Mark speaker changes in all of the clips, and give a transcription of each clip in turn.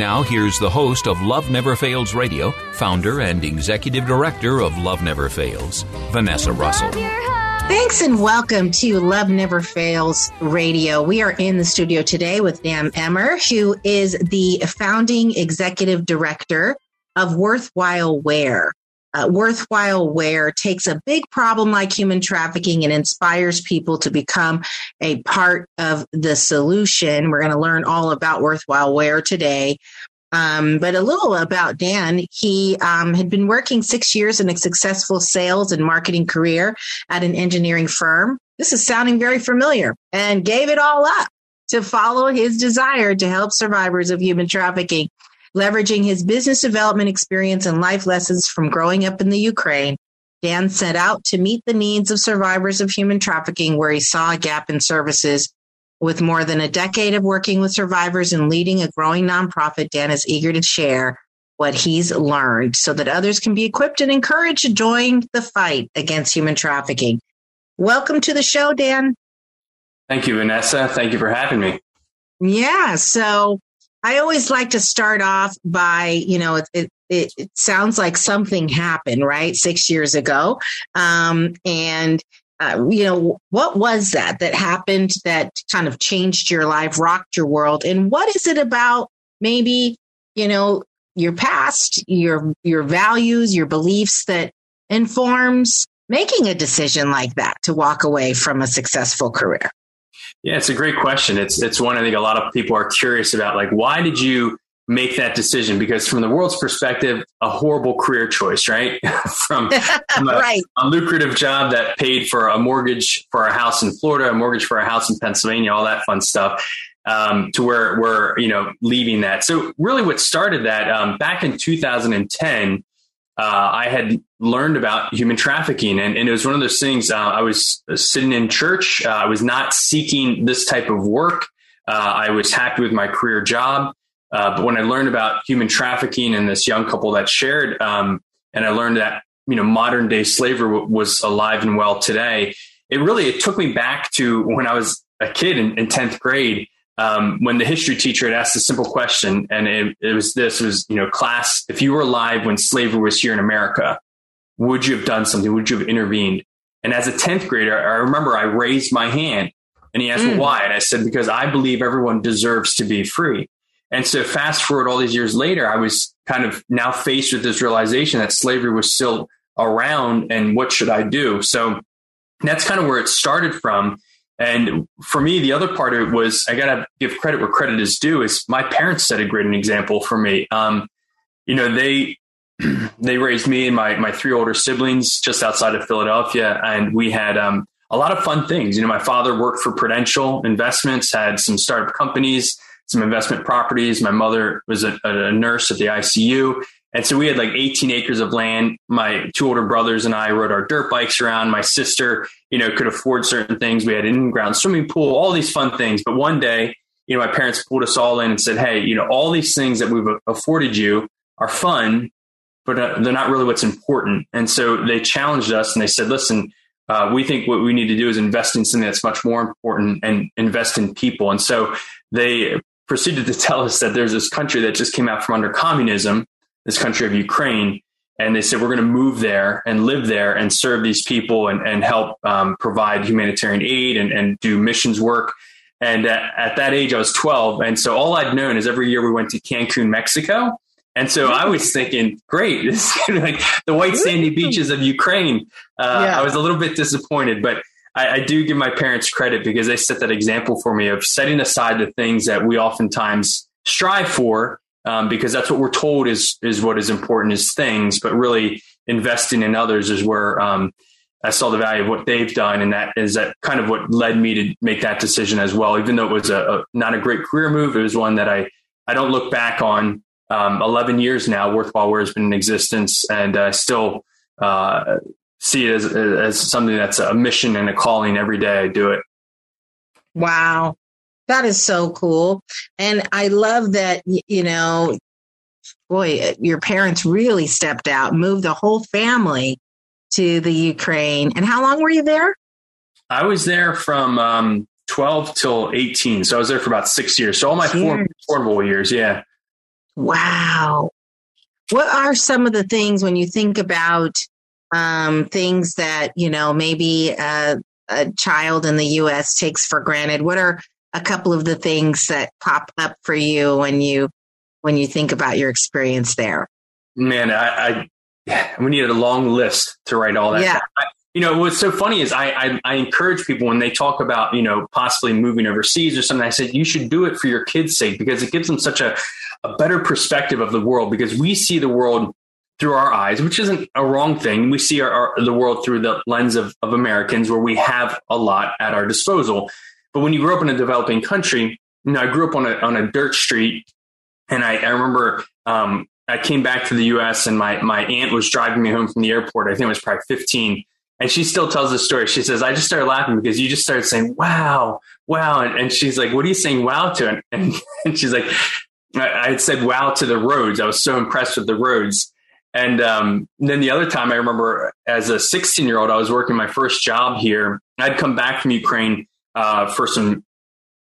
Speaker 1: Now, here's the host of Love Never Fails Radio, founder and executive director of Love Never Fails, Vanessa Russell.
Speaker 2: Thanks and welcome to Love Never Fails Radio. We are in the studio today with Dan Emr, who is the founding executive director of Worthwhile Wear. Uh, Worthwhile Wear takes a big problem like human trafficking and inspires people to become a part of the solution. We're going to learn all about Worthwhile Wear today. Um, but a little about Dan. He um, had been working six years in a successful sales and marketing career at an engineering firm. This is sounding very familiar and gave it all up to follow his desire to help survivors of human trafficking. Leveraging his business development experience and life lessons from growing up in the Ukraine, Dan set out to meet the needs of survivors of human trafficking where he saw a gap in services with more than a decade of working with survivors and leading a growing nonprofit, Dan is eager to share what he's learned so that others can be equipped and encouraged to join the fight against human trafficking. Welcome to the show, Dan.
Speaker 3: Thank you, Vanessa. Thank you for having me.
Speaker 2: Yeah, so I always like to start off by, you know, it, it, it, sounds like something happened, right? Six years ago. Um, and uh, you know, what was that that happened that kind of changed your life, rocked your world? And what is it about maybe, you know, your past, your your values, your beliefs that informs making a decision like that to walk away from a successful career?
Speaker 3: Yeah, it's a great question. It's it's one I think a lot of people are curious about. Like, why did you make that decision? Because from the world's perspective, a horrible career choice, right? from, from a,
Speaker 2: Right.
Speaker 3: a lucrative job that paid for a mortgage for a house in Florida, a mortgage for a house in Pennsylvania, all that fun stuff. Um, to where we're you know leaving that. So really, what started that um, back in 2010, uh, I had learned about human trafficking, and, and it was one of those things. Uh, I was sitting in church. Uh, I was not seeking this type of work. Uh, I was happy with my career job, uh, but when I learned about human trafficking and this young couple that shared, um, and I learned that you know modern day slavery w- was alive and well today. It really it took me back to when I was a kid in, in tenth grade. Um, when the history teacher had asked a simple question, and it, it was this: it was you know, class, if you were alive when slavery was here in America, would you have done something? Would you have intervened? And as a tenth grader, I remember I raised my hand, and he asked
Speaker 2: Mm.
Speaker 3: why, and I said because I believe everyone deserves to be free. And so, fast forward all these years later, I was kind of now faced with this realization that slavery was still around, and what should I do? So that's kind of where it started from. And for me, the other part of it was I got to give credit where credit is due. Is my parents set a great example for me. Um, you know, they they raised me and my my three older siblings just outside of Philadelphia, and we had um, a lot of fun things. You know, my father worked for Prudential Investments, had some startup companies, some investment properties. My mother was a, a nurse at the ICU. And so we had like 18 acres of land. My two older brothers and I rode our dirt bikes around. My sister, you know, could afford certain things. We had an in-ground swimming pool, all these fun things. But one day, you know, my parents pulled us all in and said, Hey, you know, all these things that we've afforded you are fun, but uh, they're not really what's important. And so they challenged us and they said, listen, uh, we think what we need to do is invest in something that's much more important and invest in people. And so they proceeded to tell us that there's this country that just came out from under communism, this country of Ukraine. And they said, we're going to move there and live there and serve these people and, and help um, provide humanitarian aid and, and do missions work. And at, at that age, I was 12. And so all I'd known is every year we went to Cancun, Mexico. And so I was thinking, great, this is like the white sandy beaches of Ukraine. Uh, yeah. I was a little bit disappointed, but I, I, do give my parents credit because they set that example for me of setting aside the things that we oftentimes strive for, um, because that's what we're told is is what is important is things, but really investing in others is where um, I saw the value of what they've done, and that is that kind of what led me to make that decision as well. Even though it was a, a not a great career move, it was one that I I don't look back on. Um, 11 years now, Worthwhile Wear has been in existence, and I uh, still uh, see it as, as something that's a mission and a calling. Every day I do it.
Speaker 2: Wow, that is so cool, and I love that. You know, boy, your parents really stepped out, moved the whole family to the Ukraine. And how long were you there?
Speaker 3: I was there from um, 12 till 18. So I was there for about six years. So all my four, four years. Yeah.
Speaker 2: Wow. What are some of the things when you think about um, things that, you know, maybe a, a child in the U.S. takes for granted? What are a couple of the things that pop up for you when you when you think about your experience there?
Speaker 3: Man, I, I we needed a long list to write all that.
Speaker 2: Yeah.
Speaker 3: I, you know, what's so funny is I, I, I encourage people when they talk about you know possibly moving overseas or something. I said you should do it for your kids' sake because it gives them such a a better perspective of the world because we see the world through our eyes, which isn't a wrong thing. We see our, our, the world through the lens of, of Americans where we have a lot at our disposal. But when you grow up in a developing country, you know, I grew up on a, on a dirt street and I, I remember um, I came back to the US and my, my aunt was driving me home from the airport. I think it was probably 15. And she still tells the story. She says, I just started laughing because you just started saying, wow, wow. And, and she's like, what are you saying wow to? And, and, and she's like, I, had said wow to the roads. I was so impressed with the roads. And um, then the other time I remember as a 16 year old, I was working my first job here. I'd come back from Ukraine uh, for some,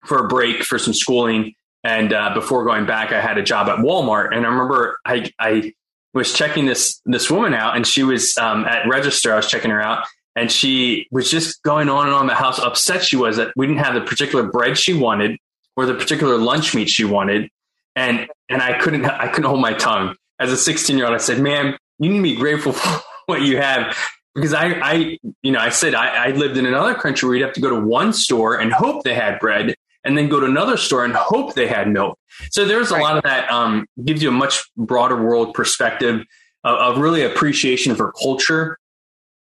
Speaker 3: for a break, for some schooling. And uh, before going back, I had a job at Walmart. And I remember I, I was checking this, this woman out and she was um, at register. I was checking her out and she was just going on and on about how upset she was that we didn't have the particular bread she wanted or the particular lunch meat she wanted and and I couldn't I couldn't hold my tongue. As a 16 year old, I said, ma'am you need to be grateful for what you have." Because I, I, you know, I said I, I lived in another country where you'd have to go to one store and hope they had bread, and then go to another store and hope they had milk. So there's a right. lot of that. Um, gives you a much broader world perspective of, of really appreciation for culture.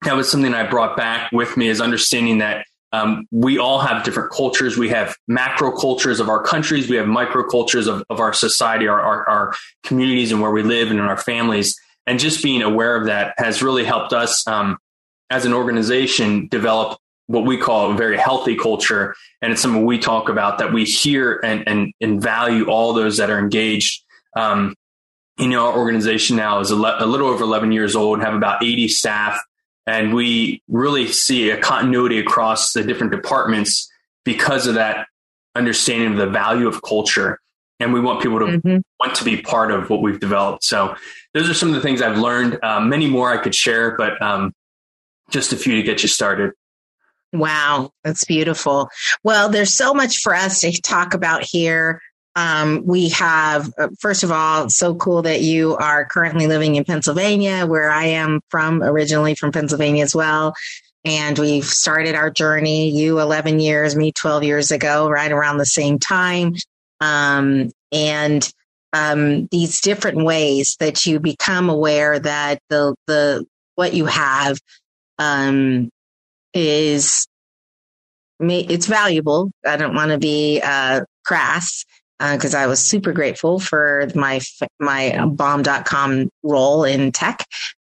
Speaker 3: That was something I brought back with me is understanding that um, we all have different cultures. We have macro cultures of our countries. We have micro cultures of, of our society, our, our, our, communities and where we live and in our families. And just being aware of that has really helped us um, as an organization develop what we call a very healthy culture. And it's something we talk about that we hear and, and, and value all those that are engaged. Um, you know, our organization now is a, le- a little over 11 years old, have about 80 staff and we really see a continuity across the different departments because of that understanding of the value of culture. And we want people to mm-hmm. want to be part of what we've developed. So those are some of the things I've learned. Um, many more I could share, but um, just a few to get you started.
Speaker 2: Wow, that's beautiful. Well, there's so much for us to talk about here. Um, we have, uh, first of all, so cool that you are currently living in Pennsylvania, where I am from, originally from Pennsylvania as well. And we've started our journey, you 11 years, me 12 years ago, right around the same time. Um, and um, these different ways that you become aware that the, the, what you have um, is it's valuable. I don't want to be uh, crass, because uh, I was super grateful for my my bomb.com role in tech.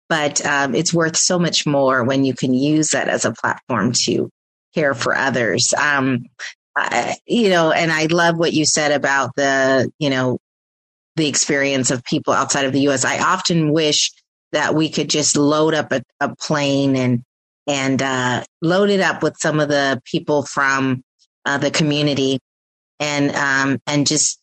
Speaker 2: But um, it's worth so much more when you can use that as a platform to care for others. Um, I, you know, and I love what you said about the, you know, the experience of people outside of the U.S. I often wish that we could just load up a, a plane and and uh, load it up with some of the people from uh, the community and um, and just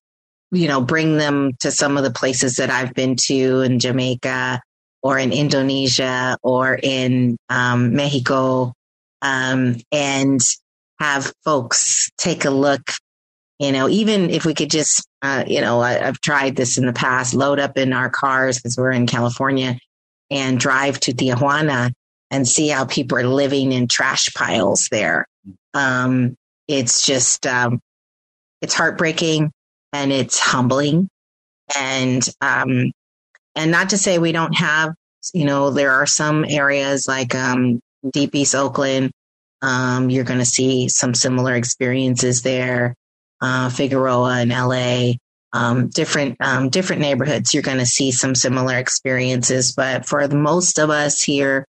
Speaker 2: you know bring them to some of the places that I've been to in Jamaica or in Indonesia or in um, Mexico um, and have folks take a look. You know, even if we could just, uh, you know, I, have tried this in the past, load up in our cars because we're in California and drive to Tijuana and see how people are living in trash piles there. Um, it's just, um, it's heartbreaking and it's humbling. And, um, and not to say we don't have, you know, there are some areas like, um, Deep East Oakland um, you're going to see some similar experiences there. Uh, Figueroa in LA, um, different um, different neighborhoods. You're going to see some similar experiences, but for most of us here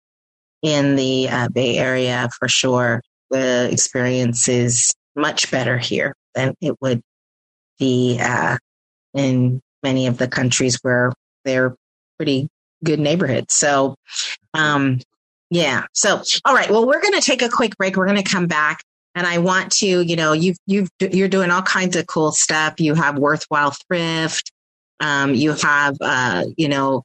Speaker 2: in the uh, Bay Area, for sure, the experience is much better here than it would be uh, in many of the countries where they're pretty good neighborhoods. So, um, yeah. So, all right. Well, we're going to take a quick break. We're going to come back. And I want to, you know, you've, you've, you're doing all kinds of cool stuff. You have worthwhile thrift. Um, you have, uh, you know,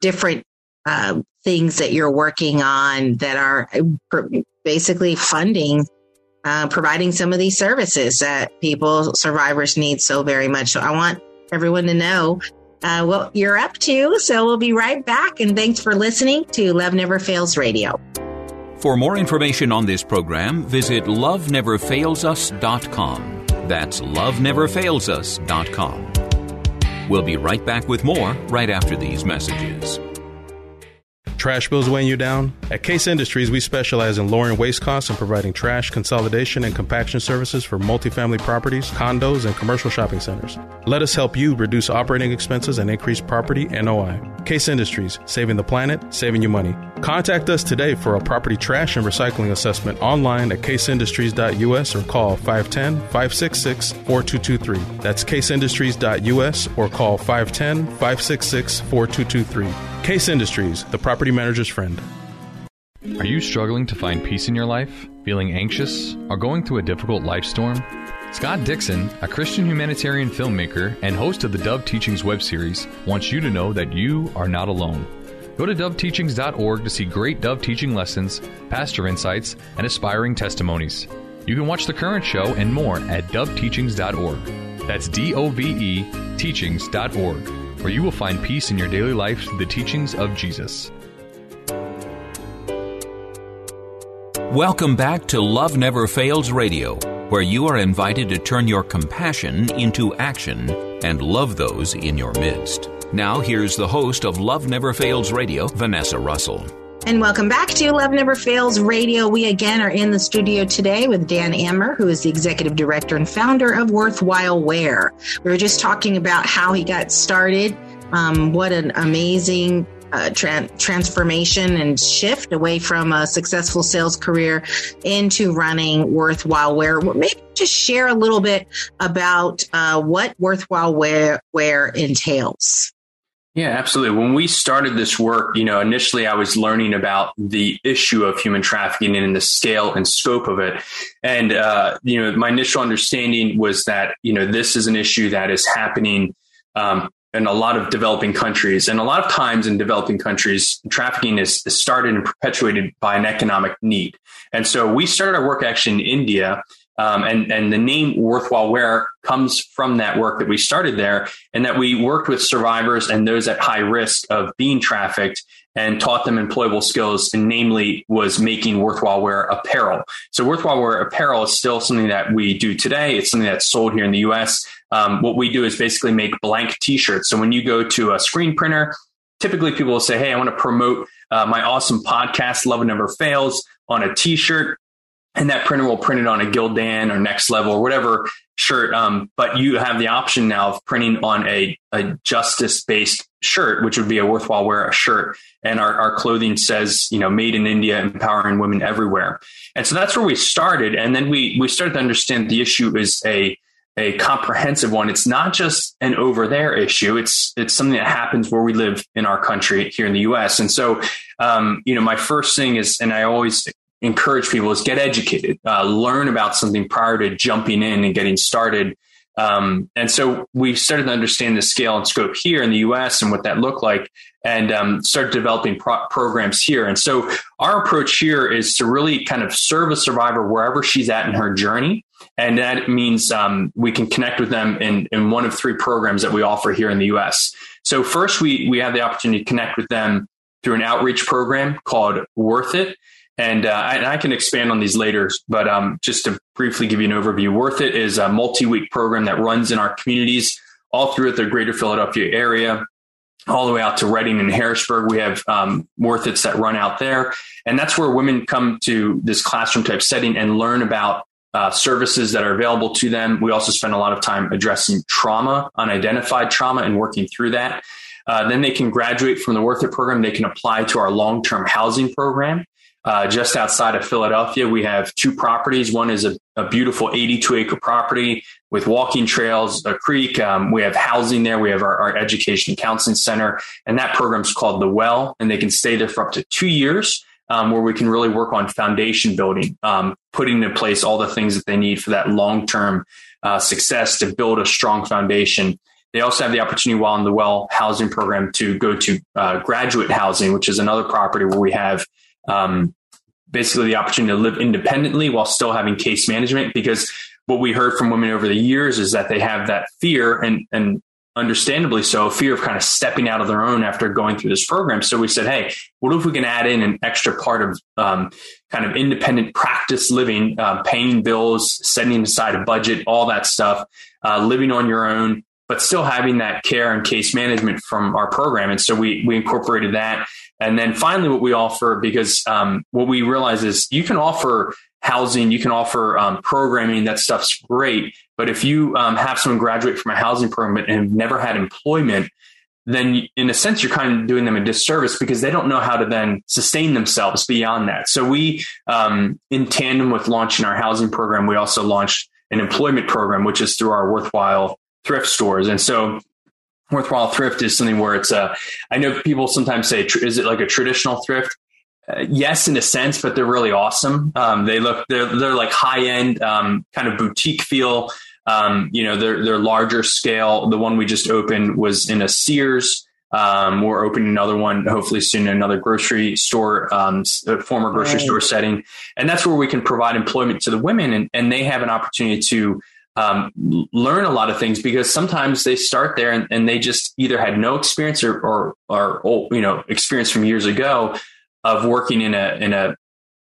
Speaker 2: different, uh, things that you're working on that are uh, basically funding, uh, providing some of these services that people, survivors need so very much. So I want everyone to know uh, what you're up to. So we'll be right back. And thanks for listening to Love Never Fails Radio.
Speaker 1: For more information on this program, visit loveneverfailsus.com. That's loveneverfailsus.com. We'll be right back with more right after these messages.
Speaker 4: Trash bills weighing you down? At Case Industries, we specialize in lowering waste costs and providing trash consolidation and compaction services for multifamily properties, condos, and commercial shopping centers. Let us help you reduce operating expenses and increase property NOI. Case Industries, saving the planet, saving you money. Contact us today for a property trash and recycling assessment online at caseindustries.us or call 510 566 4223. That's caseindustries.us or call 510 566 4223. Case Industries, the property manager's friend.
Speaker 5: Are you struggling to find peace in your life? Feeling anxious? Or going through a difficult life storm? Scott Dixon, a Christian humanitarian filmmaker and host of the Dove Teachings web series, wants you to know that you are not alone. Go to doveteachings.org to see great Dove teaching lessons, pastor insights, and aspiring testimonies. You can watch the current show and more at doveteachings.org. That's D O V E teachings.org where you will find peace in your daily life through the teachings of Jesus.
Speaker 1: Welcome back to Love Never Fails Radio, where you are invited to turn your compassion into action and love those in your midst. Now, here's the host of Love Never Fails Radio, Vanessa Russell.
Speaker 2: And welcome back to Love Never Fails Radio. We again are in the studio today with Dan Emr, who is the executive director and founder of Worthwhile Wear. We were just talking about how he got started. Um, what an amazing uh, tra- transformation and shift away from a successful sales career into running Worthwhile Wear. Maybe just share a little bit about uh, what Worthwhile Wear, Wear entails.
Speaker 3: Yeah, absolutely. When we started this work, you know, initially I was learning about the issue of human trafficking and the scale and scope of it. And, uh, you know, my initial understanding was that, you know, this is an issue that is happening um, in a lot of developing countries. And a lot of times in developing countries, trafficking is, is started and perpetuated by an economic need. And so we started our work actually in India um, and, and the name Worthwhile Wear comes from that work that we started there and that we worked with survivors and those at high risk of being trafficked and taught them employable skills and namely was making worthwhile wear apparel. So worthwhile wear apparel is still something that we do today. It's something that's sold here in the US. Um, what we do is basically make blank t-shirts. So when you go to a screen printer, typically people will say, Hey, I want to promote uh, my awesome podcast, Love and Never Fails on a t-shirt and that printer will print it on a Gildan or Next Level or whatever shirt. Um, but you have the option now of printing on a, a justice based shirt, which would be a worthwhile wear a shirt. And our, our clothing says, you know, made in India, empowering women everywhere. And so that's where we started. And then we, we started to understand the issue is a, a comprehensive one. It's not just an over there issue. It's it's something that happens where we live in our country here in the U.S. And so, um, you know, my first thing is, and I always encourage people is get educated, uh, learn about something prior to jumping in and getting started. Um, and so we started to understand the scale and scope here in the U.S. and what that looked like, and um, start developing pro- programs here. And so our approach here is to really kind of serve a survivor wherever she's at in her journey. And that means um, we can connect with them in, in one of three programs that we offer here in the US. So, first, we, we have the opportunity to connect with them through an outreach program called Worth It. And, uh, and I can expand on these later, but um, just to briefly give you an overview, Worth It is a multi week program that runs in our communities all throughout the greater Philadelphia area all the way out to Reading and Harrisburg. We have um, Worth It's that run out there. And that's where women come to this classroom type setting and learn about uh, services that are available to them. We also spend a lot of time addressing trauma, unidentified trauma, and working through that. Uh, then they can graduate from the Worth It program. They can apply to our long term housing program. Uh, just outside of Philadelphia, we have two properties. One is a, a beautiful 82 acre property with walking trails, a creek. Um, we have housing there. We have our, our education counseling center, and that program is called The Well, and they can stay there for up to two years um, where we can really work on foundation building, um, putting in place all the things that they need for that long term uh, success to build a strong foundation. They also have the opportunity while in the well housing program to go to uh, graduate housing, which is another property where we have um, basically the opportunity to live independently while still having case management. Because what we heard from women over the years is that they have that fear and and understandably so, fear of kind of stepping out of their own after going through this program. So we said, hey, what if we can add in an extra part of um, kind of independent practice living, uh, paying bills, setting aside a budget, all that stuff, uh, living on your own, but still having that care and case management from our program. And so we we incorporated that. And then finally, what we offer, because um, what we realize is you can offer housing, you can offer um, programming. That stuff's great. But if you um, have someone graduate from a housing program and have never had employment, then in a sense you're kind of doing them a disservice because they don't know how to then sustain themselves beyond that. So we, um, in tandem with launching our housing program, we also launched an employment program, which is through our worthwhile thrift stores. And so worthwhile thrift is something where it's a, I know people sometimes say, is it like a traditional thrift? Uh, yes, in a sense, but they're really awesome. Um, they look, they're, they're like high end, um, kind of boutique feel. Um, you know, they're, they're larger scale. The one we just opened was in a Sears. Um, we're opening another one, hopefully soon, in another grocery store, um, former grocery right. store setting. And that's where we can provide employment to the women and, and they have an opportunity to um, learn a lot of things because sometimes they start there and, and they just either had no experience or, or, or, you know, experience from years ago of working in a, in a,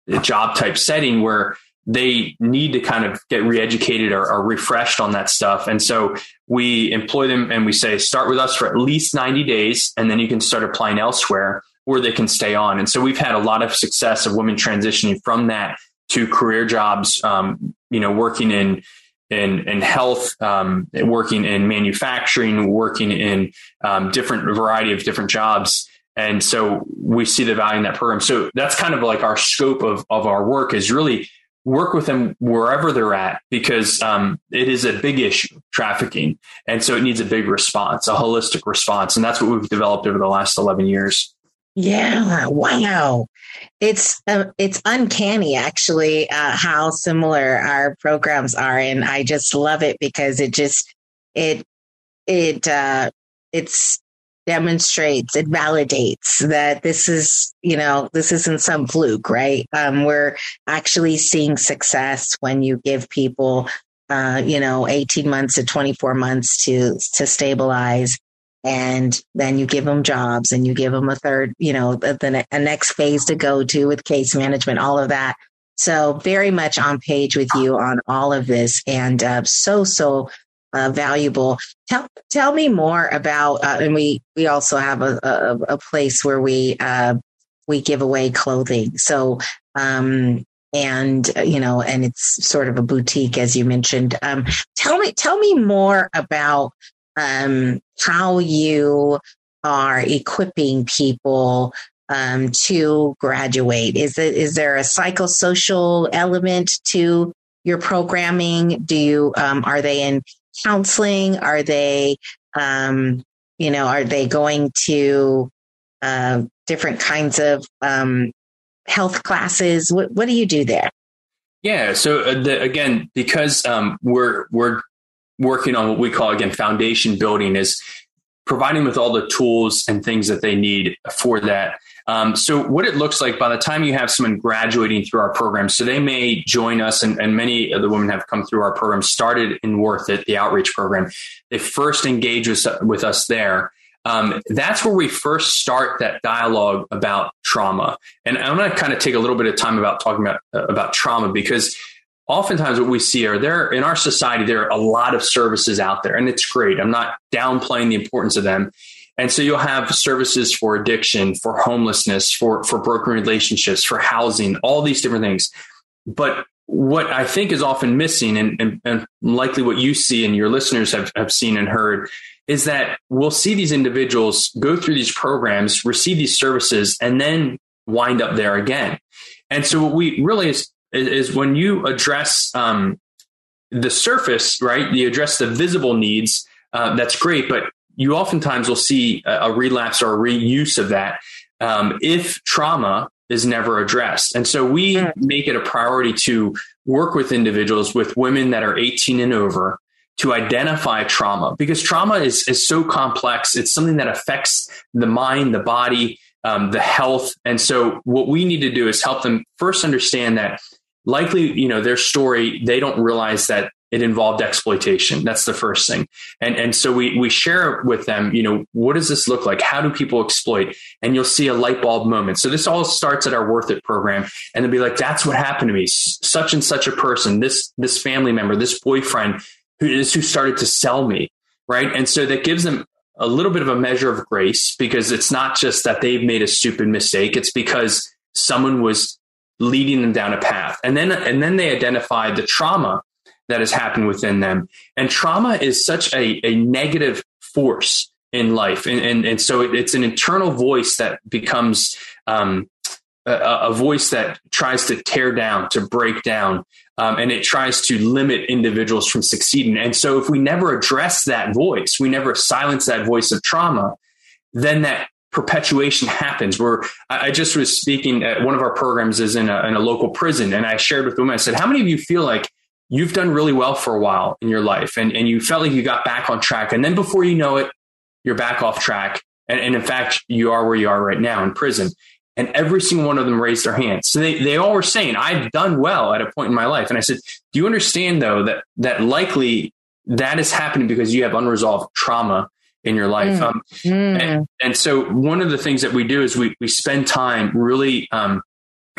Speaker 3: a job type setting where they need to kind of get reeducated or, or, refreshed on that stuff. And so we employ them and we say, start with us for at least 90 days, and then you can start applying elsewhere where they can stay on. And so we've had a lot of success of women transitioning from that to career jobs, um, you know, working in, in, in health, um, working in manufacturing, working in um, different variety of different jobs. And so we see the value in that program. So that's kind of like our scope of, of our work is really work with them wherever they're at because um, it is a big issue, trafficking. And so it needs a big response, a holistic response. And that's what we've developed over the last 11 years.
Speaker 2: Yeah, wow. It's uh, it's uncanny actually uh, how similar our programs are and I just love it because it just it it uh it's demonstrates, it validates that this is, you know, this isn't some fluke, right? Um, we're actually seeing success when you give people, uh, you know, 18 months to 24 months to, to stabilize. And then you give them jobs and you give them a third, you know, the, the a next phase to go to with case management, all of that. So very much on page with you on all of this and uh, so, so uh, valuable. Tell tell me more about, uh, and we we also have a, a, a place where we uh, we give away clothing. So um, and uh, you know, and it's sort of a boutique, as you mentioned. Um, tell me tell me more about um, how you are equipping people um, to graduate? Is it is there a psychosocial element to your programming? Do you um, are they in counseling? Are they um, you know are they going to uh, different kinds of um, health classes? What what do you do there?
Speaker 3: Yeah. So uh, the, again, because um, we're we're working on what we call again foundation building is providing with all the tools and things that they need for that. Um, so what it looks like by the time you have someone graduating through our program, so they may join us, and, and many of the women have come through our program, started in Worth It, the outreach program. They first engage with, with us there. Um, that's where we first start that dialogue about trauma. And I'm going to kind of take a little bit of time about talking about uh, about trauma because oftentimes what we see are there in our society there are a lot of services out there, and it's great. I'm not downplaying the importance of them. And so you'll have services for addiction, for homelessness, for for broken relationships, for housing, all these different things. But what I think is often missing, and, and, and likely what you see and your listeners have, have seen and heard, is that we'll see these individuals go through these programs, receive these services, and then wind up there again. And so what we really is is when you address um, the surface, right? You address the visible needs. Uh, that's great, but you oftentimes will see a, a relapse or a reuse of that um, if trauma is never addressed. And so we hmm. make it a priority to work with individuals with women that are 18 and over to identify trauma because trauma is, is so complex. It's something that affects the mind, the body, um, the health. And so what we need to do is help them first understand that likely, you know, their story, they don't realize that it involved exploitation. That's the first thing. And, and so we, we share with them, you know, what does this look like? How do people exploit? And you'll see a light bulb moment. So this all starts at our Worth It program. And they'll be like, that's what happened to me. Such and such a person, this, this family member, this boyfriend, who is who started to sell me, right? And so that gives them a little bit of a measure of grace because it's not just that they've made a stupid mistake; it's because someone was leading them down a path, and then and then they identify the trauma that has happened within them. And trauma is such a, a negative force in life, and and, and so it, it's an internal voice that becomes um, a, a, voice that tries to tear down, to break down, um, and it tries to limit individuals from succeeding. And so, if we never address that voice, we never silence that voice of trauma, then that perpetuation happens. Where I just was speaking at one of our programs is in a, in a local prison, and I shared with women. I said, "How many of you feel like?" You've done really well for a while in your life and, and you felt like you got back on track. And then before you know it, you're back off track. And, and in fact, you are where you are right now in prison and every single one of them raised their hands. So they, they all were saying, I've done well at a point in my life. And I said, do you understand though, that, that likely that is happening because you have unresolved trauma in your life. Mm. Um, mm. And, and, so one of the things that we do is we, we spend time really, um,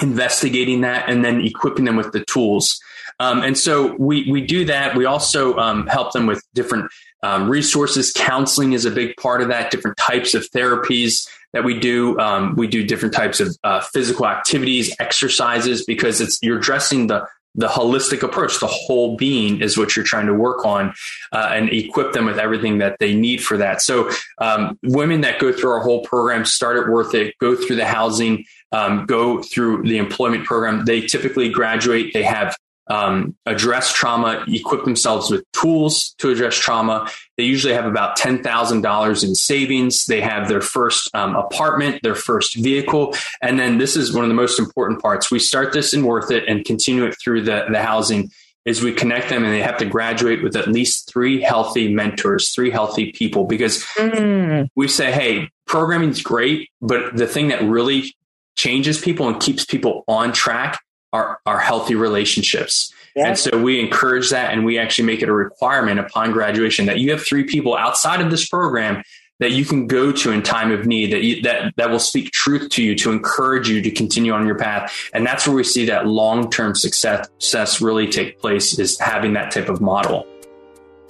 Speaker 3: investigating that and then equipping them with the tools. Um, and so we, we do that. We also um, help them with different um, resources. Counseling is a big part of that, different types of therapies that we do. Um, we do different types of uh, physical activities, exercises, because it's you're addressing the the holistic approach. The whole being is what you're trying to work on, uh, and equip them with everything that they need for that. So, um, women that go through our whole program start at Worth It, go through the housing, um, go through the employment program. They typically graduate. They have um, address trauma, equip themselves with tools to address trauma. They usually have about $10,000 in savings. They have their first um, apartment, their first vehicle. And then this is one of the most important parts. We start this in Worth It and continue it through the, the housing is we connect them and they have to graduate with at least three healthy mentors, three healthy people, because mm. we say, hey, programming is great, but the thing that really changes people and keeps people on track are, are healthy relationships. And so we encourage that and we actually make it a requirement upon graduation that you have three people outside of this program that you can go to in time of need that you, that that will speak truth to you to encourage you to continue on your path. And that's where we see that long-term success, success really take place is having that type of model.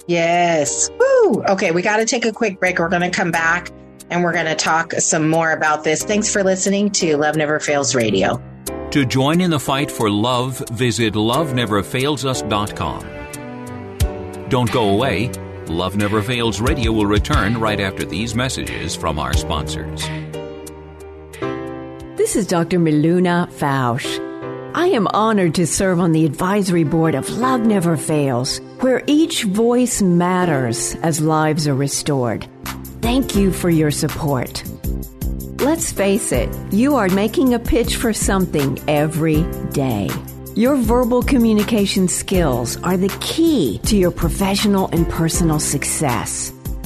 Speaker 2: Yes. Woo! okay we got to take a quick break. We're going to come back and we're going to talk some more about this. Thanks for listening to love never fails radio
Speaker 1: to join in the fight for love, visit loveneverfailsus.com. Don't go away. Love Never Fails Radio will return right after these messages from our sponsors.
Speaker 6: This is Dr. Miluna Fausch. I am honored to serve on the advisory board of Love Never Fails, where each voice matters as lives are restored. Thank you for your support. Let's face it, you are making a pitch for something every day. Your verbal communication skills are the key to your professional and personal success.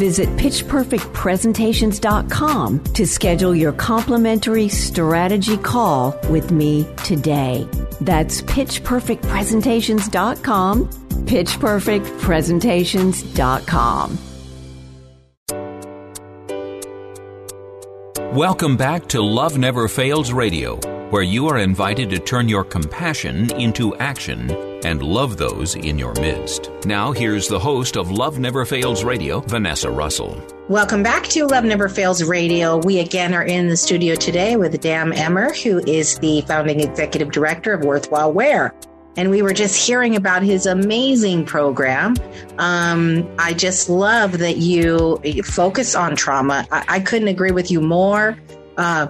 Speaker 6: Visit pitchperfectpresentations.com to schedule your complimentary strategy call with me today. That's pitchperfectpresentations.com, pitchperfectpresentations.com.
Speaker 1: Welcome back to Love Never Fails Radio, where you are invited to turn your compassion into action and love those in your midst. Now, here's the host of Love Never Fails Radio, Vanessa Russell.
Speaker 2: Welcome back to Love Never Fails Radio. We again are in the studio today with Dan Emr, who is the founding executive director of Worthwhile Wear. And we were just hearing about his amazing program. Um, I just love that you focus on trauma. I, I couldn't agree with you more. Uh,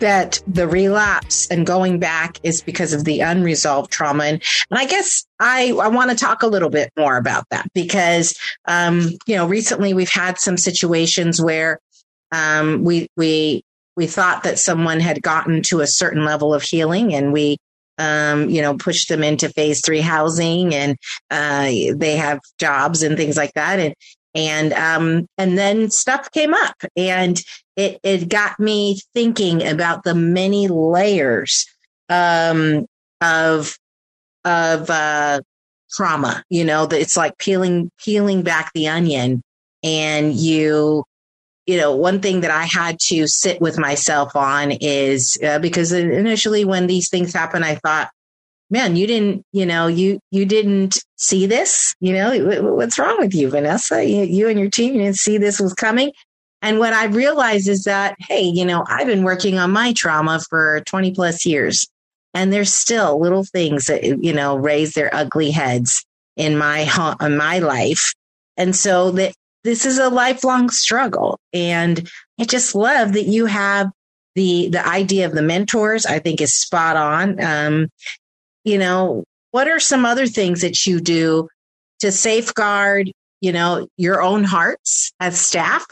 Speaker 2: that the relapse and going back is because of the unresolved trauma. And, and I guess I, I want to talk a little bit more about that because, um, you know, recently we've had some situations where um, we, we, we thought that someone had gotten to a certain level of healing and we, um, you know, pushed them into phase three housing and uh, they have jobs and things like that. And, and um, and then stuff came up and it it got me thinking about the many layers um, of of uh, trauma you know it's like peeling peeling back the onion. And you you know one thing that i had to sit with myself on is uh, because initially when these things happen i thought man, you didn't, you know, you you didn't see this. You know, what's wrong with you, Vanessa? You, you and your team didn't see this was coming. And what I realized is that, hey, you know, I've been working on my trauma for 20 plus years, and there's still little things that you know raise their ugly heads in my in my life, and so that this is a lifelong struggle. And I just love that you have the the idea of the mentors. I think is spot on. Um, you know, what are some other things that you do to safeguard, you know, your own hearts as staff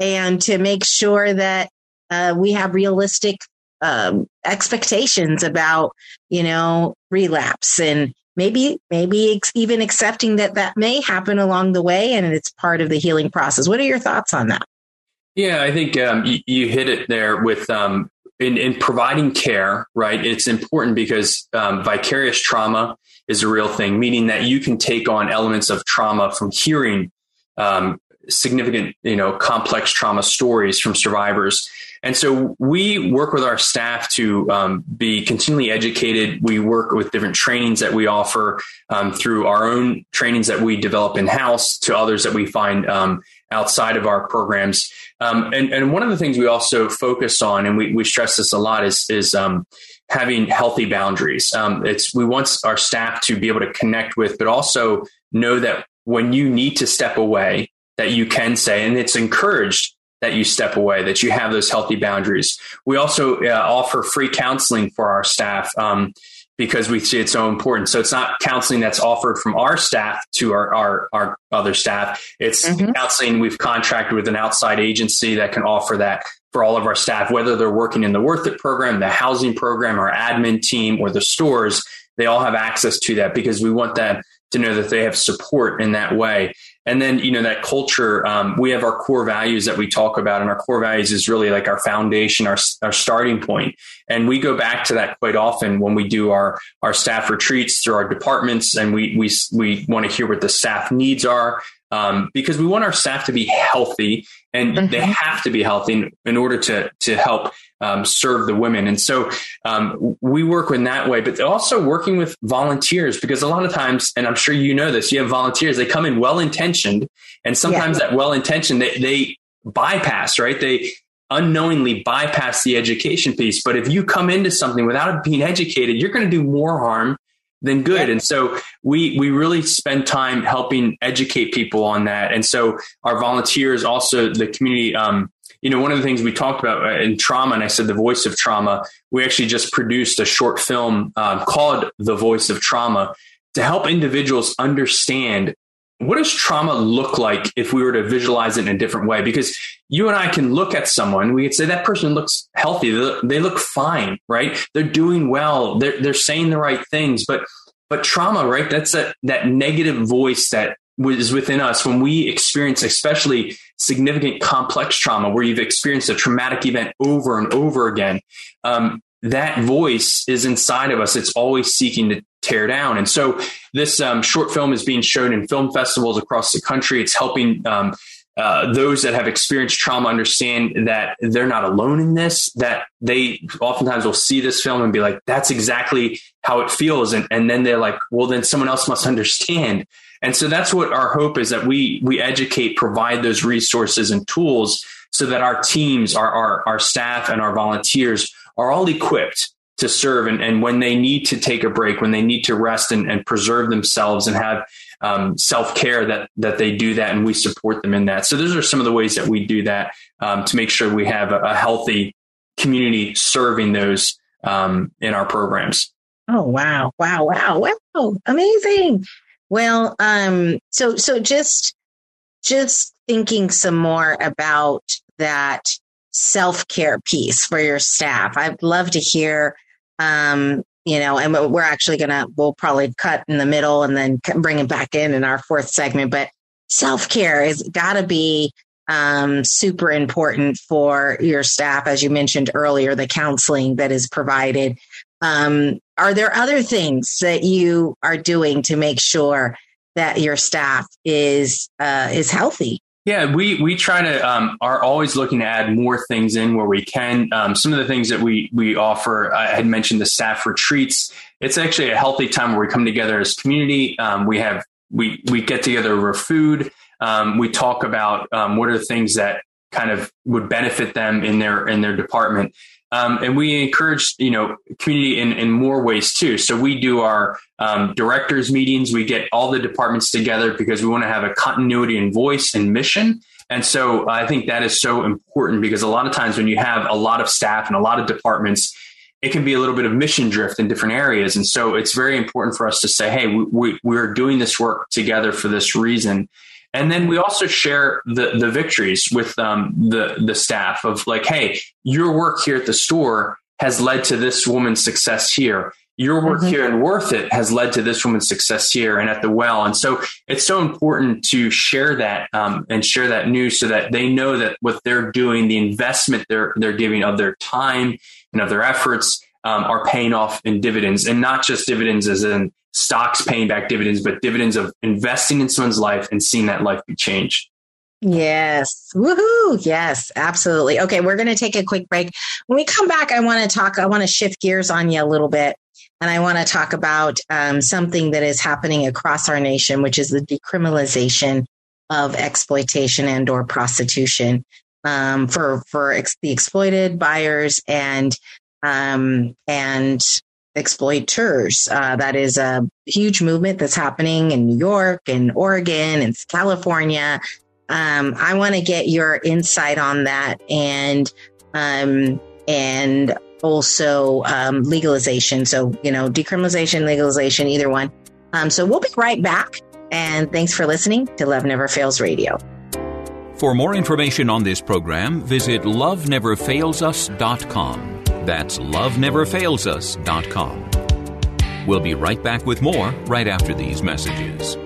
Speaker 2: and to make sure that uh, we have realistic um, expectations about, you know, relapse and maybe, maybe ex- even accepting that that may happen along the way and it's part of the healing process. What are your thoughts on that?
Speaker 3: Yeah, I think um, you, you, hit it there with um, in, in providing care, right, it's important because um, vicarious trauma is a real thing, meaning that you can take on elements of trauma from hearing um, significant, you know, complex trauma stories from survivors. And so we work with our staff to um, be continually educated. We work with different trainings that we offer um, through our own trainings that we develop in house to others that we find um, outside of our programs. Um, and, and one of the things we also focus on, and we, we stress this a lot, is, is um, having healthy boundaries. Um, it's we want our staff to be able to connect with, but also know that when you need to step away, that you can say, and it's encouraged that you step away, that you have those healthy boundaries. We also uh, offer free counseling for our staff. Um, because we see it so important. So it's not counseling that's offered from our staff to our, our, our other staff. It's mm-hmm. counseling we've contracted with an outside agency that can offer that for all of our staff, whether they're working in the Worth It program, the housing program, our admin team, or the stores. They all have access to that because we want them to know that they have support in that way. And then, you know, that culture, um, we have our core values that we talk about, and our core values is really like our foundation, our, our starting point. And we go back to that quite often when we do our, our staff retreats through our departments, and we, we, we want to hear what the staff needs are. Um, because we want our staff to be healthy and mm-hmm. they have to be healthy in, in order to, to help um, serve the women. And so um, we work in that way, but also working with volunteers because a lot of times, and I'm sure you know this, you have volunteers, they come in well intentioned, and sometimes yeah. that well intentioned, they, they bypass, right? They unknowingly bypass the education piece. But if you come into something without being educated, you're going to do more harm than good. And so we we really spend time helping educate people on that. And so our volunteers, also the community. Um, you know, one of the things we talked about uh, in trauma, and I said the voice of trauma. We actually just produced a short film um, called "The Voice of Trauma" to help individuals understand what does trauma look like if we were to visualize it in a different way? Because you and I can look at someone, we could say that person looks healthy, they look fine, right? They're doing well, they're they're saying the right things, but but trauma, right? That's that that negative voice that is within us when we experience, especially significant complex trauma, where you've experienced a traumatic event over and over again. Um, that voice is inside of us. It's always seeking to tear down. And so this um, short film is being shown in film festivals across the country. It's helping um, uh, those that have experienced trauma understand that they're not alone in this, that they oftentimes will see this film and be like, that's exactly how it feels. And, and then they're like, well, then someone else must understand. And so that's what our hope is that we, we educate, provide those resources and tools so that our teams, our, our, our staff and our volunteers are all equipped to serve. And, and when they need to take a break, when they need to rest and, and preserve themselves and have um, self care, that that they do that, and we support them in that. So those are some of the ways that we do that um, to make sure we have a, a healthy community serving those um, in our programs.
Speaker 2: Oh wow, wow, wow, wow! Amazing. Well, um, so so just just thinking some more about that self care piece for your staff. I'd love to hear um, you know, and we're actually to, we'll probably cut in the middle and then bring it back in in our fourth segment. But self care has got to be um, super important for your staff. As you mentioned earlier, the counseling that is provided. Um, are there other things that you are doing to make sure that your staff is uh, is healthy?
Speaker 3: Yeah, we we try to um, are always looking to add more things in where we can. Um, some of the things that we we offer, I had mentioned the staff retreats. It's actually a healthy time where we come together as community. Um, we have we we get together over food. Um, we talk about um, what are the things that kind of would benefit them in their in their department. Um, and we encourage, you know, community in, in more ways too. So we do our um, directors meetings. We get all the departments together because we want to have a continuity in voice and mission. And so I think that is so important because a lot of times when you have a lot of staff and a lot of departments, it can be a little bit of mission drift in different areas. And so it's very important for us to say, hey, we, we, we're doing this work together for this reason. And then we also share the the victories with um, the the staff of like, hey, your work here at the store has led to this woman's success here. Your work mm-hmm. here in Worth It has led to this woman's success here and at the well. And so it's so important to share that um, and share that news so that they know that what they're doing, the investment they're they're giving of their time and of their efforts um, are paying off in dividends, and not just dividends as in stocks paying back dividends, but dividends of investing in someone's life and seeing that life be changed.
Speaker 2: Yes. Woohoo. Yes, absolutely. Okay, we're going to take a quick break. When we come back, I want to talk, I want to shift gears on you a little bit. And I want to talk about um, something that is happening across our nation, which is the decriminalization of exploitation and or prostitution um, for for ex- the exploited buyers and um, and exploiters. Uh, that is a huge movement that's happening in New York and Oregon and California. Um, I want to get your insight on that and um, and also um, legalization. So you know, decriminalization, legalization, either one. Um, so we'll be right back. And thanks for listening to Love Never Fails Radio.
Speaker 1: For more information on this program, visit loveneverfailsus.com. That's loveneverfailsus.com. We'll be right back with more right after these messages.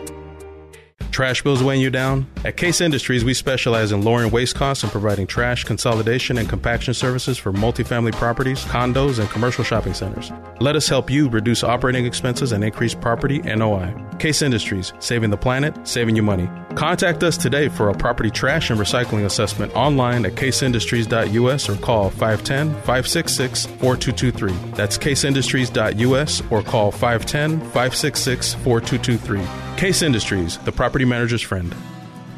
Speaker 4: Trash bills weighing you down? At Case Industries, we specialize in lowering waste costs and providing trash consolidation and compaction services for multifamily properties, condos, and commercial shopping centers. Let us help you reduce operating expenses and increase property NOI. Case Industries, saving the planet, saving you money. Contact us today for a property trash and recycling assessment online at caseindustries.us or call 510 566 4223. That's caseindustries.us or call 510 566 4223. Case Industries, the property manager's friend.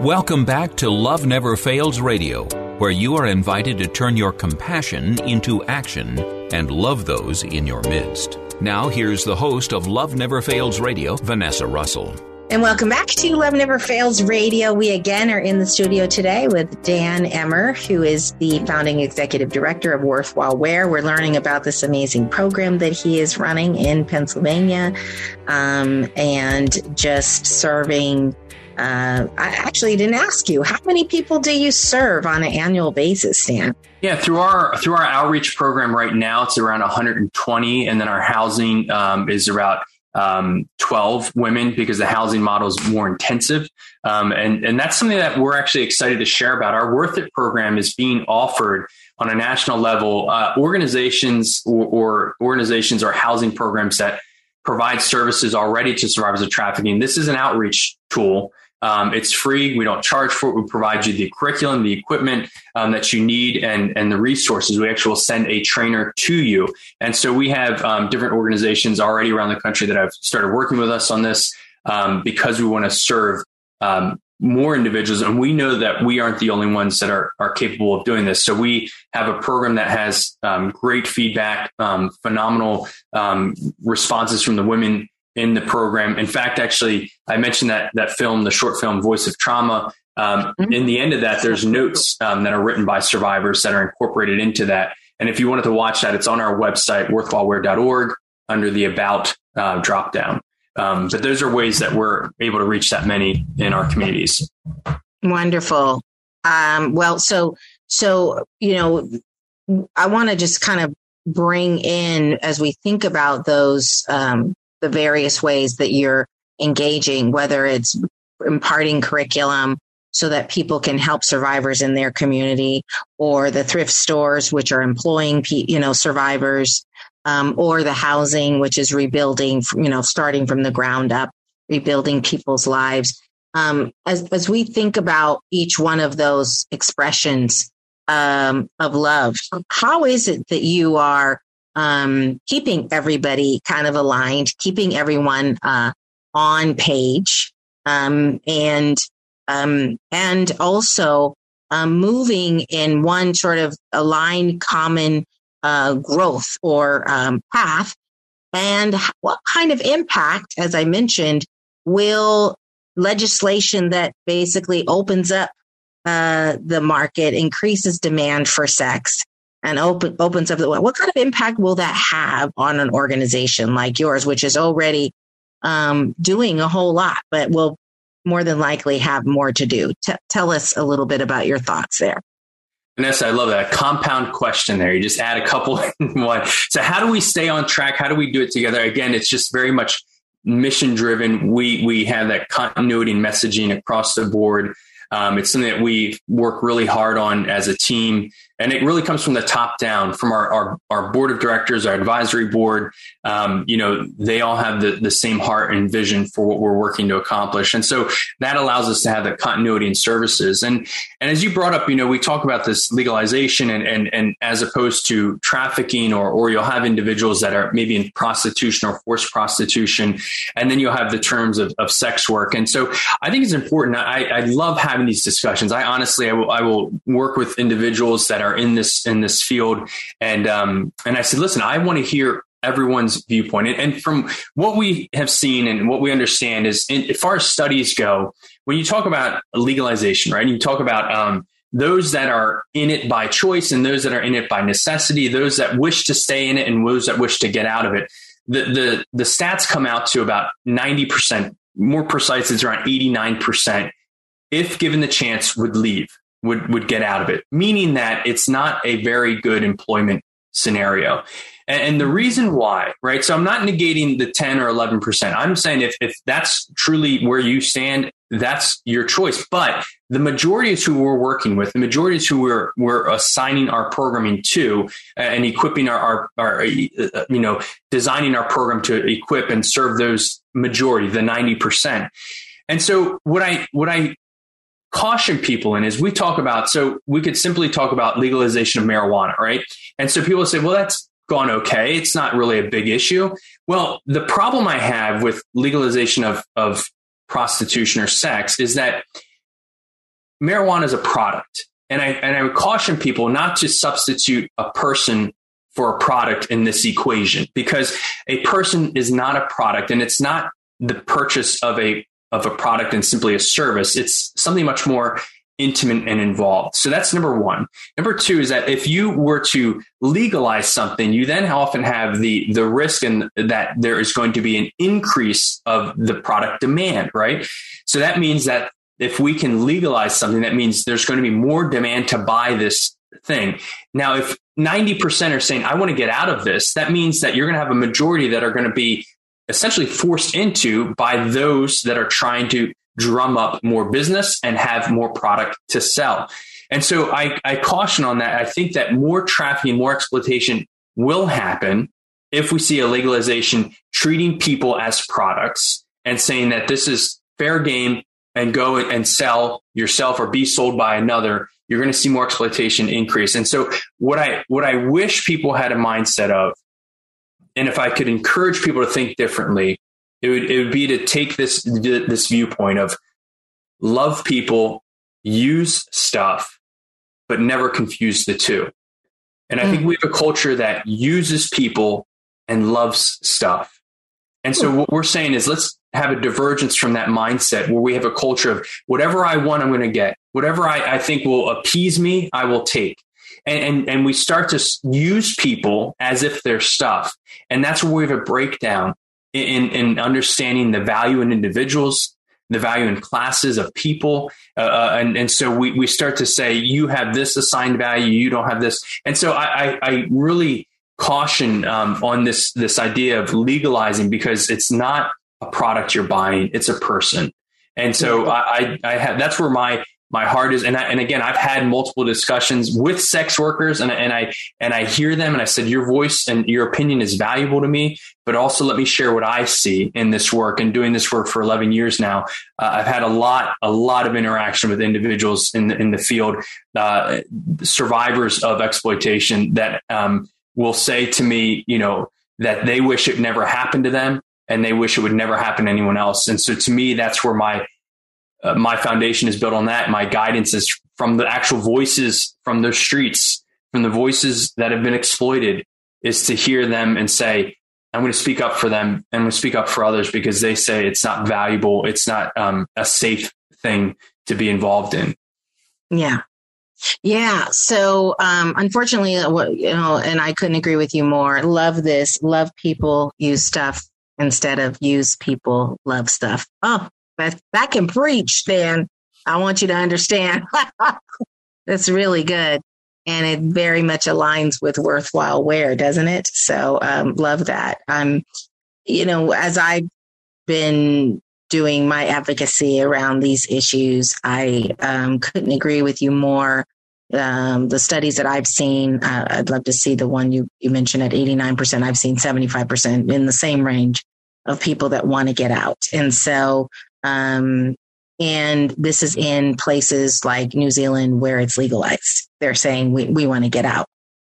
Speaker 1: Welcome back to Love Never Fails Radio, where you are invited to turn your compassion into action and love those in your midst. Now, here's the host of Love Never Fails Radio, Vanessa Russell.
Speaker 2: And welcome back to Love Never Fails Radio. We again are in the studio today with Dan Emr, who is the founding executive director of Worthwhile Wear. We're learning about this amazing program that he is running in Pennsylvania um, and just serving uh, I actually didn't ask you how many people do you serve on an annual basis, Stan?
Speaker 3: Yeah, through our through our outreach program right now, it's around 120, and then our housing um, is about um, 12 women because the housing model is more intensive. Um, and, and that's something that we're actually excited to share about. Our Worth It program is being offered on a national level. Uh, organizations or, or, organizations or housing programs that provide services already to survivors of trafficking. This is an outreach tool um, it's free. We don't charge for it. We provide you the curriculum, the equipment um, that you need, and and the resources. We actually will send a trainer to you. And so we have um, different organizations already around the country that have started working with us on this um, because we want to serve um, more individuals. And we know that we aren't the only ones that are are capable of doing this. So we have a program that has um, great feedback, phenomenal responses from the women in the program. In fact, actually, I mentioned that that film, the short film Voice of Trauma. Um, mm-hmm. In the end of that, there's notes um, that are written by survivors that are incorporated into that. And if you wanted to watch that, it's on our website, worthwhilewear.org, under the About uh, drop down. Um, but those are ways that we're able to reach that many in our communities.
Speaker 2: Wonderful. Um, well, so so you know, I want to just kind of bring in as we think about those um, the various ways that you're engaging, whether it's imparting curriculum so that people can help survivors in their community or the thrift stores, which are employing, you know, survivors, um, or the housing, which is rebuilding, you know, starting from the ground up, rebuilding people's lives. Um, as, as we think about each one of those expressions um, of love, how is it that you are um, keeping everybody kind of aligned, keeping everyone uh, on page, um, and um, and also um, moving in one sort of aligned common uh, growth or um, path. And what kind of impact, as I mentioned, will legislation that basically opens up uh, the market, increases demand for sex, and open, opens up the what kind of impact will that have on an organization like yours which is already um, doing a whole lot but will more than likely have more to do T- tell us a little bit about your thoughts there
Speaker 3: Vanessa, I love that compound question there. You just add a couple in one. So, how do we stay on track? How do we do it together? Again, it's just very much mission driven. We we have that continuity and messaging across the board. Um, it's something that we work really hard on as a team and it really comes from the top down from our, our, our board of directors our advisory board. Um, you know they all have the, the same heart and vision for what we're working to accomplish. And so that allows us to have that continuity in services. And and as you brought up you know we talk about this legalization and and, and as opposed to trafficking or or you'll have individuals that are maybe in prostitution or forced prostitution and then you'll have the terms of, of sex work. And so i think it's important. I, I love having these discussions. I honestly I will, I will work with individuals that are are in this in this field, and um, and I said, listen, I want to hear everyone's viewpoint. And, from what we have seen and what we understand is, as far as studies go, when you talk about legalization, right, and you talk about um, those that are in it by choice and those that are in it by necessity, those that wish to stay in it and those that wish to get out of it. The, the, the stats come out to about 90% more precise, it's around 89%, if given the chance, would leave, would, would get out of it, meaning that it's not a very good employment scenario. And, and the reason why, right? So I'm not negating the 10 or 11%. I'm saying if, if that's truly where you stand, that's your choice. But the majority is who we're working with. The majority is who we're, we're assigning our programming to and equipping our, our, our, uh, you know, designing our program to equip and serve those majority, the 90%. And so what I, what I caution people in is we talk about, so we could simply talk about legalization of marijuana, right? And so people say, well, that's gone okay. It's not really a big issue. Well, the problem I have with legalization of, of prostitution or sex is that marijuana is a product. And I, and I would caution people not to substitute a person for a product in this equation because a person is not a product and it's not the purchase of a of a product and simply a service. It's something much more intimate and involved. So that's number one. Number two is that if you were to legalize something, you then often have the the risk and that there is going to be an increase of the product demand, right? So that means that if we can legalize something, that means there's going to be more demand to buy this thing. Now, if 90% are saying, I want to get out of this, that means that you're going to have a majority that are going to be essentially forced into by those that are trying to drum up more business and have more product to sell. And so I, I caution on that. I think that more trafficking, more exploitation will happen if we see a legalization treating people as products and saying that this is fair game and go and sell yourself or be sold by another you're going to see more exploitation increase and so what i what i wish people had a mindset of and if i could encourage people to think differently it would it would be to take this this viewpoint of love people, use stuff, but never confuse the two. And I mm. think we have a culture that uses people and loves stuff. And so what we're saying is let's have a divergence from that mindset where we have a culture of whatever I want, I'm going to get. Whatever I, I think will appease me, I will take. And, and, and we start to use people as if they're stuff. And that's where we have a breakdown in, in understanding the value in individuals, the value in classes of people. Uh, uh, and, and so we, we start to say, you have this assigned value, you don't have this. And so I, I, I really caution um, on this, this idea of legalizing because it's not a product you're buying, it's a person. And so I, I, I have, that's where my my heart is and I, and again I've had multiple discussions with sex workers and, and I and I hear them and I said your voice and your opinion is valuable to me but also let me share what I see in this work and doing this work for 11 years now. Uh, I've had a lot a lot of interaction with individuals in the, in the field uh, survivors of exploitation that um, will say to me you know that they wish it never happened to them and they wish it would never happen to anyone else. And so to me that's where my uh, my foundation is built on that. My guidance is from the actual voices from the streets, from the voices that have been exploited, is to hear them and say, I'm going to speak up for them and I'm going to speak up for others because they say it's not valuable. It's not um, a safe thing to be involved in.
Speaker 2: Yeah. Yeah. So, um, unfortunately, uh, you know, and I couldn't agree with you more. Love this. Love people use stuff instead of use people love stuff. Oh, that, that can preach, then I want you to understand. That's really good. And it very much aligns with worthwhile wear, doesn't it? So um, love that. Um, you know, as I've been doing my advocacy around these issues, I um, couldn't agree with you more. Um, the studies that I've seen, uh, I'd love to see the one you, you mentioned at 89%. I've seen 75% in the same range of people that want to get out. And so um, and this is in places like New Zealand where it's legalized. They're saying we, we want to get out.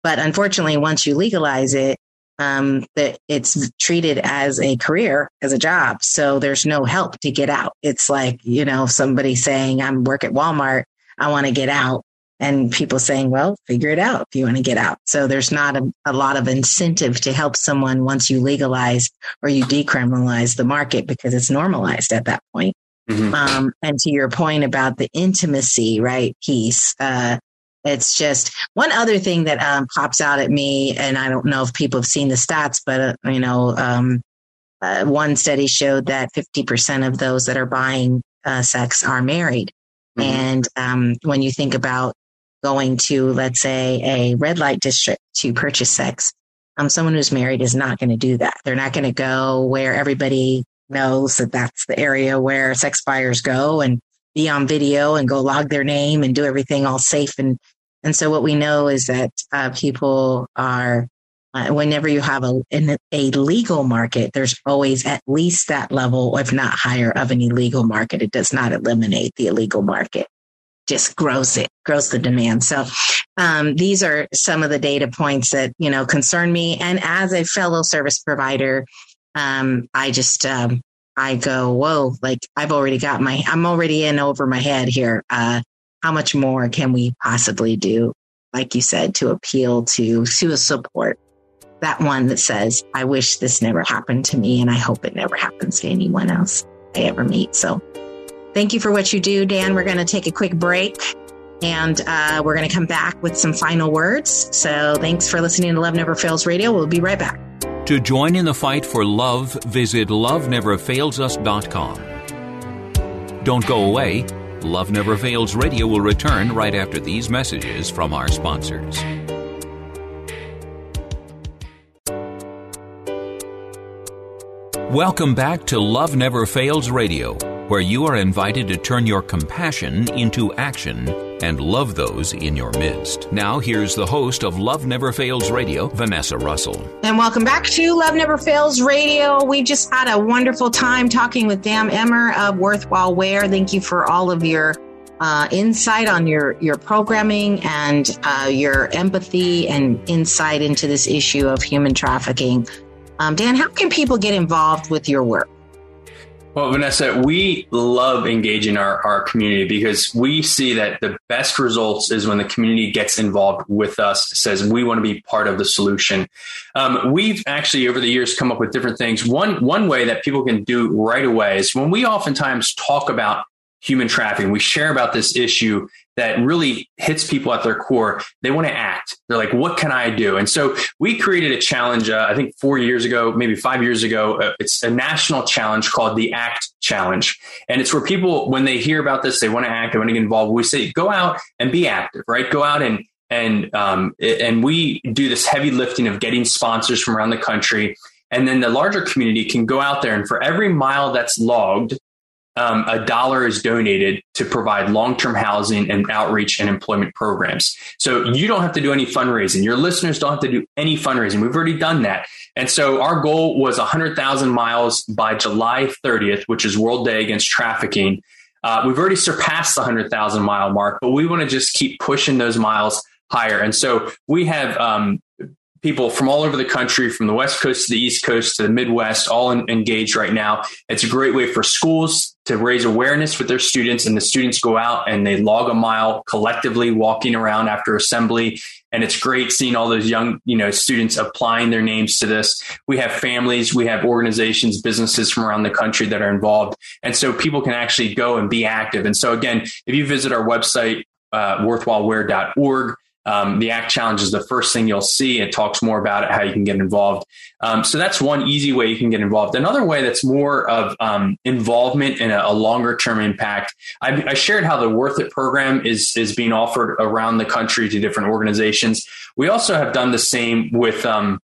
Speaker 2: But unfortunately, once you legalize it, um, that it's treated as a career, as a job. So there's no help to get out. It's like, you know, somebody saying, I'm work at Walmart. I want to get out. And people saying, well, figure it out if you want to get out. So there's not a, a lot of incentive to help someone once you legalize or you decriminalize the market because it's normalized at that point. Mm-hmm. Um, and to your point about the intimacy, right, piece, uh, it's just one other thing that um, pops out at me, and I don't know if people have seen the stats, but uh, you know, um, uh, one study showed that 50% of those that are buying uh, sex are married. Mm-hmm. And um, when you think about going to, let's say, a red light district to purchase sex, um, someone who's married is not going to do that. They're not going to go where everybody knows that that's the area where sex buyers go and be on video and go log their name and do everything all safe. And, and so what we know is that uh, people are, uh, whenever you have a, in a legal market, there's always at least that level, if not higher, of an illegal market. It does not eliminate the illegal market just grows it, grows the demand. So um, these are some of the data points that you know concern me. And as a fellow service provider, um, I just um, I go, whoa, like I've already got my, I'm already in over my head here. Uh, how much more can we possibly do? Like you said, to appeal to to support that one that says, I wish this never happened to me, and I hope it never happens to anyone else I ever meet. So Thank you for what you do, Dan. We're going to take a quick break and uh, we're going to come back with some final words. So thanks for listening to Love Never Fails Radio. We'll be right back.
Speaker 1: To join in the fight for love, visit loveneverfailsus.com. Don't go away. Love Never Fails Radio will return right after these messages from our sponsors. Welcome back to Love Never Fails Radio where you are invited to turn your compassion into action and love those in your midst. Now, here's the host of Love Never Fails Radio, Vanessa Russell.
Speaker 2: And welcome back to Love Never Fails Radio. We just had a wonderful time talking with Dan Emr of Worthwhile Wear. Thank you for all of your uh, insight on your your programming and uh, your empathy and insight into this issue of human trafficking. Um, Dan, how can people get involved with your work?
Speaker 3: Well, Vanessa, we love engaging our, our community because we see that the best results is when the community gets involved with us, says we want to be part of the solution. Um, we've actually over the years come up with different things. One one way that people can do right away is when we oftentimes talk about human trafficking, we share about this issue that really hits people at their core. They want to act. They're like, what can I do? And so we created a challenge, uh, I think four years ago, maybe five years ago. Uh, it's a national challenge called the ACT Challenge. And it's where people, when they hear about this, they want to act, they want to get involved. We say, go out and be active, right? Go out and, and, um, and we do this heavy lifting of getting sponsors from around the country. And then the larger community can go out there and for every mile that's logged, um, a dollar is donated to provide long-term housing and outreach and employment programs. So you don't have to do any fundraising. Your listeners don't have to do any fundraising. We've already done that. And so our goal was 100,000 miles by July 30th, which is World Day Against Trafficking. Uh, we've already surpassed the 100,000 mile mark, but we want to just keep pushing those miles higher. And so we have um, people from all over the country, from the West Coast to the East Coast to the Midwest, all in, engaged right now. It's a great way for schools to raise awareness with their students, and the students go out and they log a mile collectively, walking around after assembly. And it's great seeing all those young, you know, students applying their names to this. We have families, we have organizations, businesses from around the country that are involved, and so people can actually go and be active. And so again, if you visit our website, uh, worthwhilewear.org, um, the ACT Challenge is the first thing you'll see. It talks more about it, how you can get involved. Um, so that's one easy way you can get involved. Another way that's more of um, involvement and a, a longer term impact. I, I, shared how the Worth It program is is being offered around the country to different organizations. We also have done the same with um,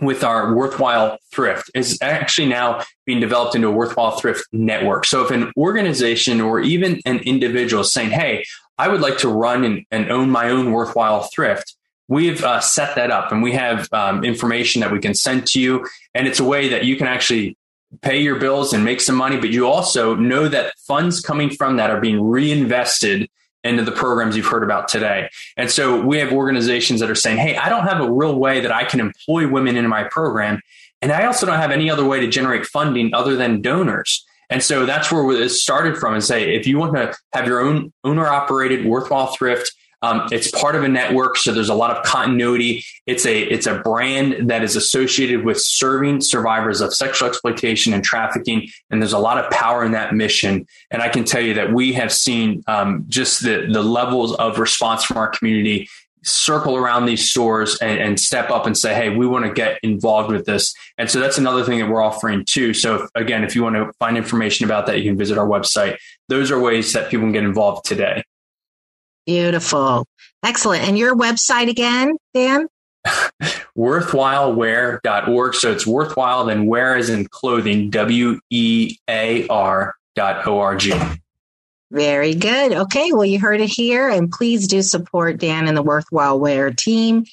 Speaker 3: with our worthwhile thrift is actually now being developed into a worthwhile thrift network. So if an organization or even an individual is saying, Hey, I would like to run and, and own my own worthwhile thrift. We've uh, set that up and we have um, information that we can send to you. And it's a way that you can actually pay your bills and make some money, but you also know that funds coming from that are being reinvested into the programs you've heard about today. And so we have organizations that are saying, Hey, I don't have a real way that I can employ women in my program. And I also don't have any other way to generate funding other than donors. And so that's where it started from and say, if you want to have your own owner operated worthwhile thrift, um, it's part of a network, so there's a lot of continuity. It's a it's a brand that is associated with serving survivors of sexual exploitation and trafficking, and there's a lot of power in that mission. And I can tell you that we have seen um, just the the levels of response from our community circle around these stores and, and, step up and say, hey, we want to get involved with this. And so that's another thing that we're offering too. So if, again, if you want to find information about that, you can visit our website. Those are ways that people can get involved today.
Speaker 2: Beautiful. Excellent. And your website again, Dan?
Speaker 3: worthwhilewear.org. So it's worthwhile, then wear is in clothing, W E A R dot O R G.
Speaker 2: Very good. Okay. Well, you heard it here. And please do support Dan and the Worthwhile Wear team.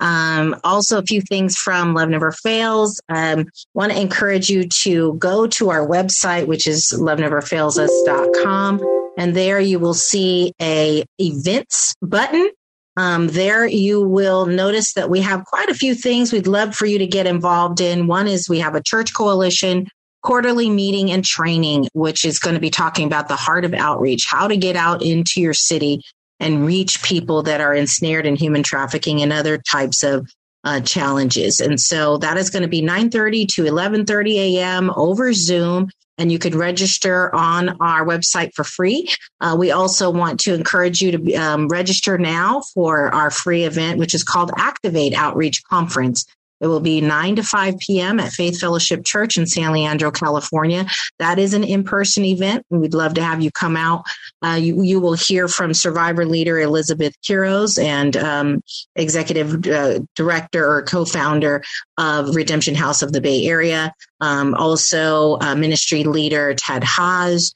Speaker 2: Um, also, a few things from Love Never Fails. Um, want to encourage you to go to our website, which is loveneverfailsus.com. And there you will see a events button. Um, there you will notice that we have quite a few things we'd love for you to get involved in. One is we have a church coalition quarterly meeting and training, which is going to be talking about the heart of outreach, how to get out into your city and reach people that are ensnared in human trafficking and other types of uh, challenges. And so that is going to be 9:30 to 11:30 a.m. over Zoom. And you can register on our website for free. Uh, we also want to encourage you to um, register now for our free event, which is called Activate Outreach Conference. It will be 9 to 5 p.m. at Faith Fellowship Church in San Leandro, California. That is an in person event. We'd love to have you come out. Uh, you, you, will hear from survivor leader Elizabeth Quiroz and um, executive uh, director or co founder of Redemption House of the Bay Area. Um, also, uh, ministry leader Ted Haas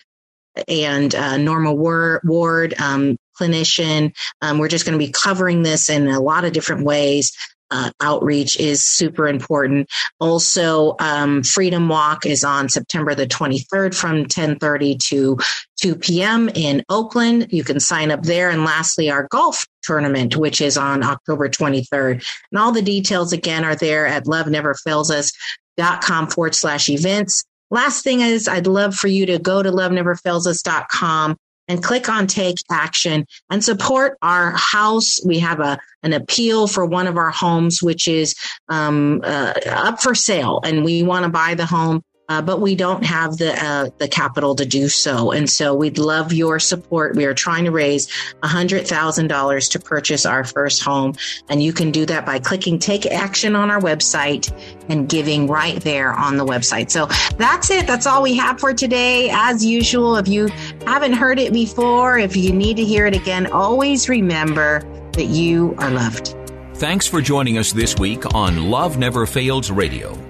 Speaker 2: and uh, Norma Ward, um, clinician. Um, we're just going to be covering this in a lot of different ways uh, outreach is super important. Also, um, Freedom Walk is on September the 23rd from 10:30 to 2 p.m. in Oakland. You can sign up there. And lastly, our golf tournament, which is on October 23rd. And all the details again are there at loveneverfailsus.com forward slash events. Last thing is, I'd love for you to go to loveneverfailsus.com and click on take action and support our house. We have a an appeal for one of our homes, which is um, uh, up for sale, and we want to buy the home uh, but we don't have the uh, the capital to do so. And so we'd love your support. We are trying to raise hundred thousand dollars to purchase our first home, and you can do that by clicking Take Action on our website and giving right there on the website. So that's it. That's all we have for today. As usual, if you haven't heard it before, if you need to hear it again, always remember that you are loved.
Speaker 1: Thanks for joining us this week on Love Never Fails Radio.